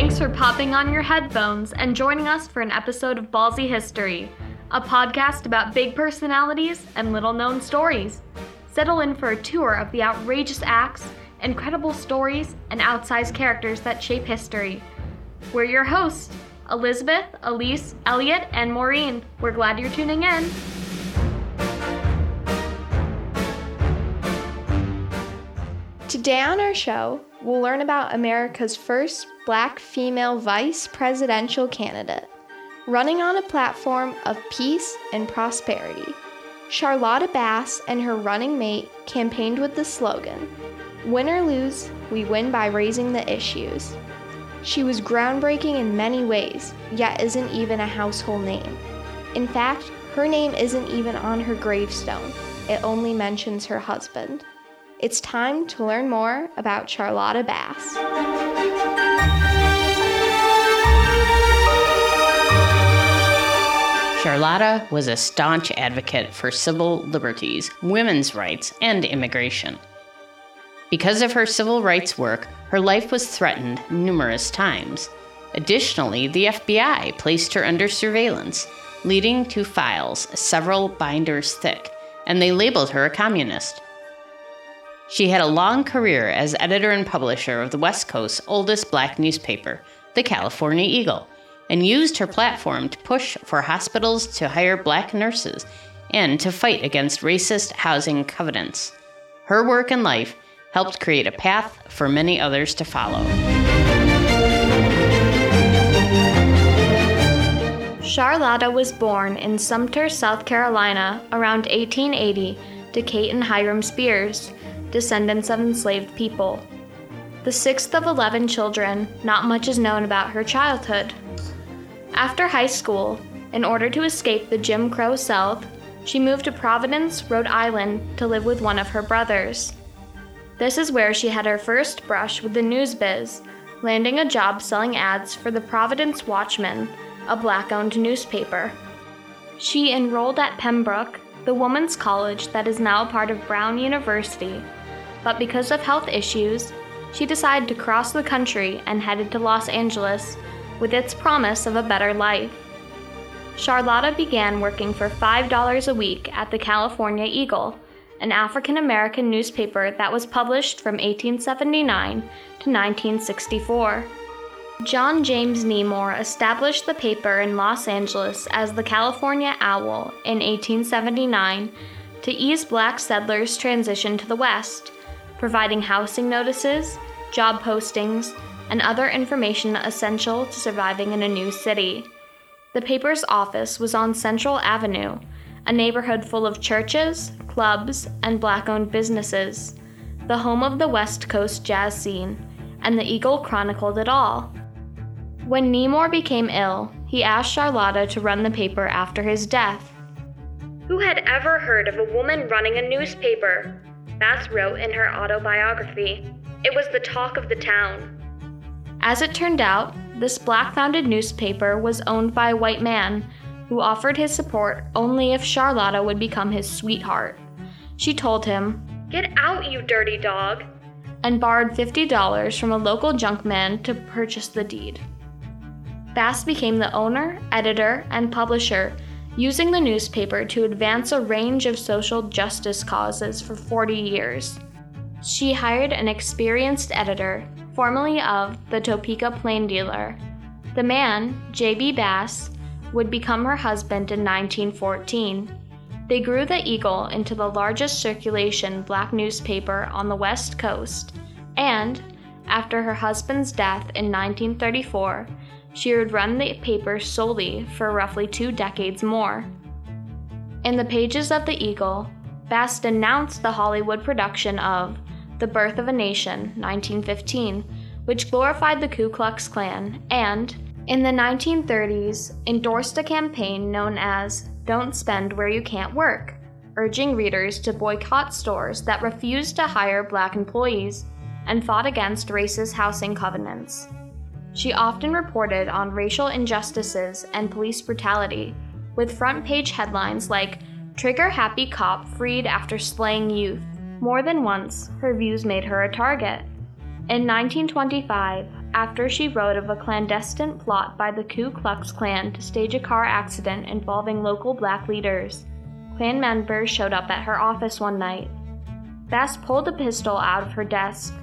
Thanks for popping on your headphones and joining us for an episode of Ballsy History, a podcast about big personalities and little known stories. Settle in for a tour of the outrageous acts, incredible stories, and outsized characters that shape history. We're your hosts, Elizabeth, Elise, Elliot, and Maureen. We're glad you're tuning in. Today on our show, we'll learn about America's first black female vice presidential candidate, running on a platform of peace and prosperity. Charlotta Bass and her running mate campaigned with the slogan Win or lose, we win by raising the issues. She was groundbreaking in many ways, yet isn't even a household name. In fact, her name isn't even on her gravestone, it only mentions her husband. It's time to learn more about Charlotta Bass. Charlotta was a staunch advocate for civil liberties, women's rights, and immigration. Because of her civil rights work, her life was threatened numerous times. Additionally, the FBI placed her under surveillance, leading to files several binders thick, and they labeled her a communist. She had a long career as editor and publisher of the West Coast's oldest black newspaper, the California Eagle, and used her platform to push for hospitals to hire black nurses and to fight against racist housing covenants. Her work and life helped create a path for many others to follow. Charlotta was born in Sumter, South Carolina around 1880 to Kate and Hiram Spears, descendants of enslaved people. The sixth of 11 children, not much is known about her childhood. After high school, in order to escape the Jim Crow South, she moved to Providence, Rhode Island to live with one of her brothers. This is where she had her first brush with the news biz, landing a job selling ads for the Providence Watchman, a black owned newspaper. She enrolled at Pembroke, the women's college that is now part of Brown University, but because of health issues, she decided to cross the country and headed to Los Angeles with its promise of a better life. Charlotta began working for $5 a week at the California Eagle an African American newspaper that was published from 1879 to 1964. John James Neimore established the paper in Los Angeles as the California Owl in 1879 to ease black settlers' transition to the West, providing housing notices, job postings, and other information essential to surviving in a new city. The paper's office was on Central Avenue, a neighborhood full of churches, clubs, and black owned businesses, the home of the West Coast jazz scene, and the Eagle chronicled it all. When Neimore became ill, he asked Charlotta to run the paper after his death. Who had ever heard of a woman running a newspaper? Bass wrote in her autobiography. It was the talk of the town. As it turned out, this black founded newspaper was owned by a white man who offered his support only if Charlotta would become his sweetheart. She told him, Get out, you dirty dog, and borrowed $50 from a local junkman to purchase the deed. Bass became the owner, editor, and publisher, using the newspaper to advance a range of social justice causes for 40 years. She hired an experienced editor, formerly of the Topeka Plain Dealer. The man, J.B. Bass, would become her husband in 1914. They grew the Eagle into the largest circulation black newspaper on the West Coast, and, after her husband's death in 1934, she would run the paper solely for roughly two decades more. In the pages of the Eagle, Bass denounced the Hollywood production of The Birth of a Nation, 1915, which glorified the Ku Klux Klan and, in the 1930s, endorsed a campaign known as Don't Spend Where You Can't Work, urging readers to boycott stores that refused to hire black employees and fought against racist housing covenants. She often reported on racial injustices and police brutality, with front page headlines like Trigger Happy Cop Freed After Slaying Youth. More than once, her views made her a target. In 1925, after she wrote of a clandestine plot by the Ku Klux Klan to stage a car accident involving local black leaders. Klan members showed up at her office one night. Bass pulled a pistol out of her desk,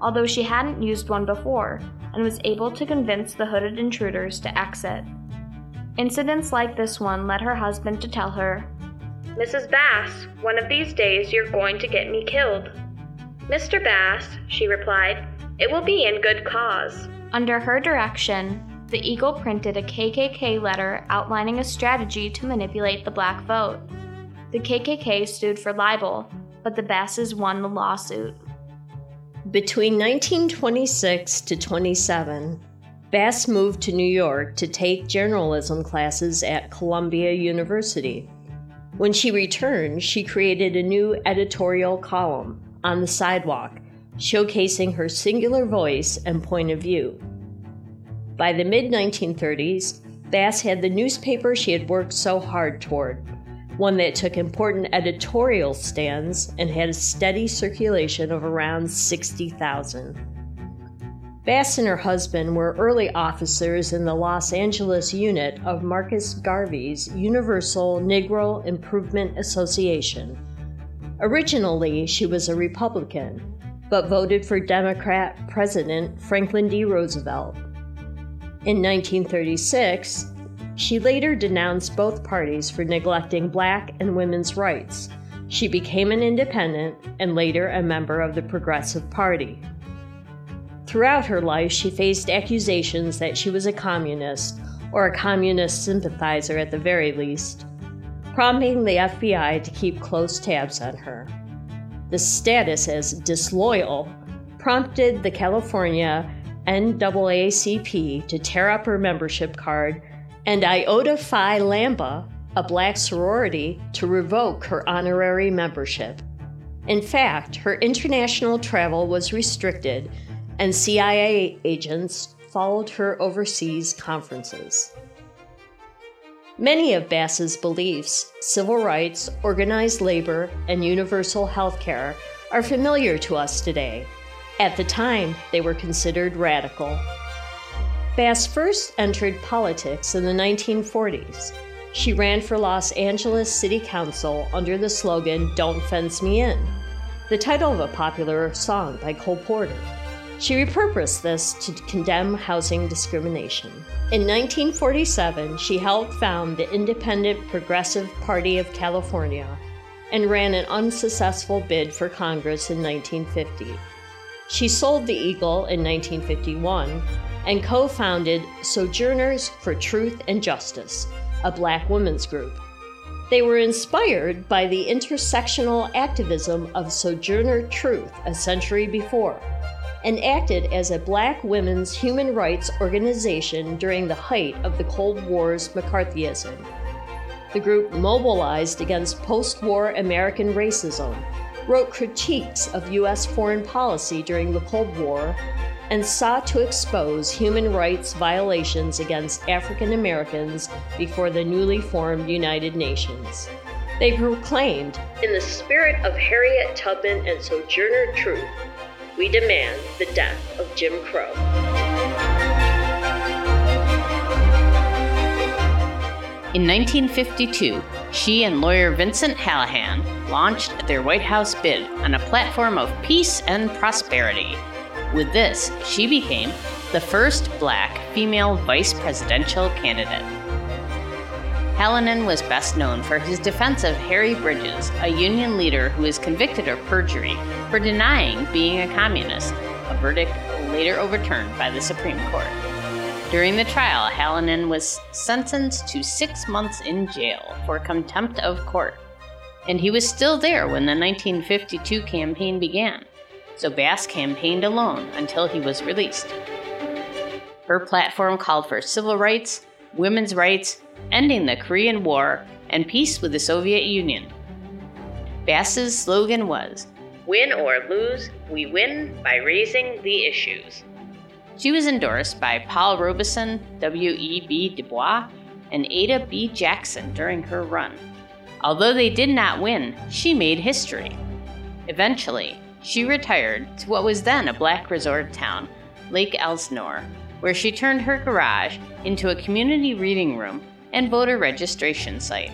although she hadn't used one before, and was able to convince the hooded intruders to exit. Incidents like this one led her husband to tell her, Mrs. Bass, one of these days you're going to get me killed. Mr. Bass, she replied, it will be in good cause. Under her direction, the Eagle printed a KKK letter outlining a strategy to manipulate the black vote. The KKK stood for libel, but the Basses won the lawsuit. Between 1926 to 27, Bass moved to New York to take journalism classes at Columbia University. When she returned, she created a new editorial column on the sidewalk, showcasing her singular voice and point of view. By the mid 1930s, Bass had the newspaper she had worked so hard toward, one that took important editorial stands and had a steady circulation of around 60,000. Bass and her husband were early officers in the Los Angeles unit of Marcus Garvey's Universal Negro Improvement Association. Originally, she was a Republican, but voted for Democrat President Franklin D. Roosevelt. In 1936, she later denounced both parties for neglecting black and women's rights. She became an independent and later a member of the Progressive Party. Throughout her life, she faced accusations that she was a communist, or a communist sympathizer at the very least, prompting the FBI to keep close tabs on her. The status as disloyal prompted the California NAACP to tear up her membership card and Iota Phi Lambda, a black sorority, to revoke her honorary membership. In fact, her international travel was restricted and CIA agents followed her overseas conferences. Many of Bass's beliefs, civil rights, organized labor, and universal health care, are familiar to us today. At the time, they were considered radical. Bass first entered politics in the 1940s. She ran for Los Angeles City Council under the slogan, Don't Fence Me In, the title of a popular song by Cole Porter. She repurposed this to condemn housing discrimination. In 1947, she helped found the Independent Progressive Party of California and ran an unsuccessful bid for Congress in 1950. She sold the Eagle in 1951 and co founded Sojourners for Truth and Justice, a black women's group. They were inspired by the intersectional activism of Sojourner Truth a century before and acted as a black women's human rights organization during the height of the Cold War's McCarthyism. The group mobilized against post war American racism, wrote critiques of U.S. foreign policy during the Cold War, and sought to expose human rights violations against African Americans before the newly formed United Nations. They proclaimed, In the spirit of Harriet Tubman and Sojourner Truth, we demand the death of Jim Crow. In 1952, she and lawyer Vincent Hallinan launched their White House bid on a platform of peace and prosperity. With this, she became the first black female vice presidential candidate. Hallinan was best known for his defense of Harry Bridges, a Union leader who was convicted of perjury for denying being a communist, a verdict later overturned by the Supreme Court. During the trial, Hallinan was sentenced to six months in jail for contempt of court, and he was still there when the 1952 campaign began, so Bass campaigned alone until he was released. Her platform called for civil rights, women's rights, ending the Korean War, and peace with the Soviet Union. Bass's slogan was Win or lose, we win by raising the issues. She was endorsed by Paul Robeson, W.E.B. Du Bois, and Ada B. Jackson during her run. Although they did not win, she made history. Eventually, she retired to what was then a black resort town, Lake Elsinore, where she turned her garage into a community reading room and voter registration site.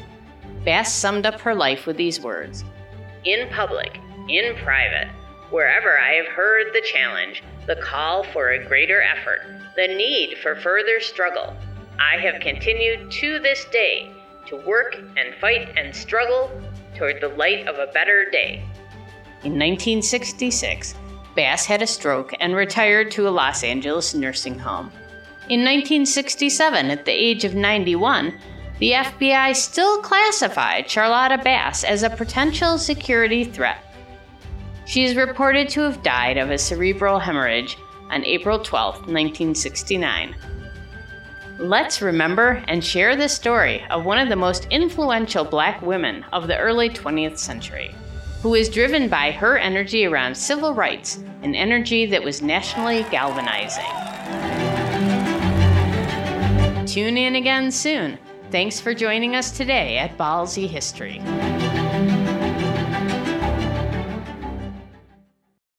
Bass summed up her life with these words In public, in private, wherever I have heard the challenge, the call for a greater effort, the need for further struggle, I have continued to this day to work and fight and struggle toward the light of a better day. In 1966, Bass had a stroke and retired to a Los Angeles nursing home. In 1967, at the age of 91, the FBI still classified Charlotta Bass as a potential security threat. She is reported to have died of a cerebral hemorrhage on April 12, 1969. Let's remember and share the story of one of the most influential black women of the early 20th century, who is driven by her energy around civil rights, an energy that was nationally galvanizing. Tune in again soon. Thanks for joining us today at Ballsy History.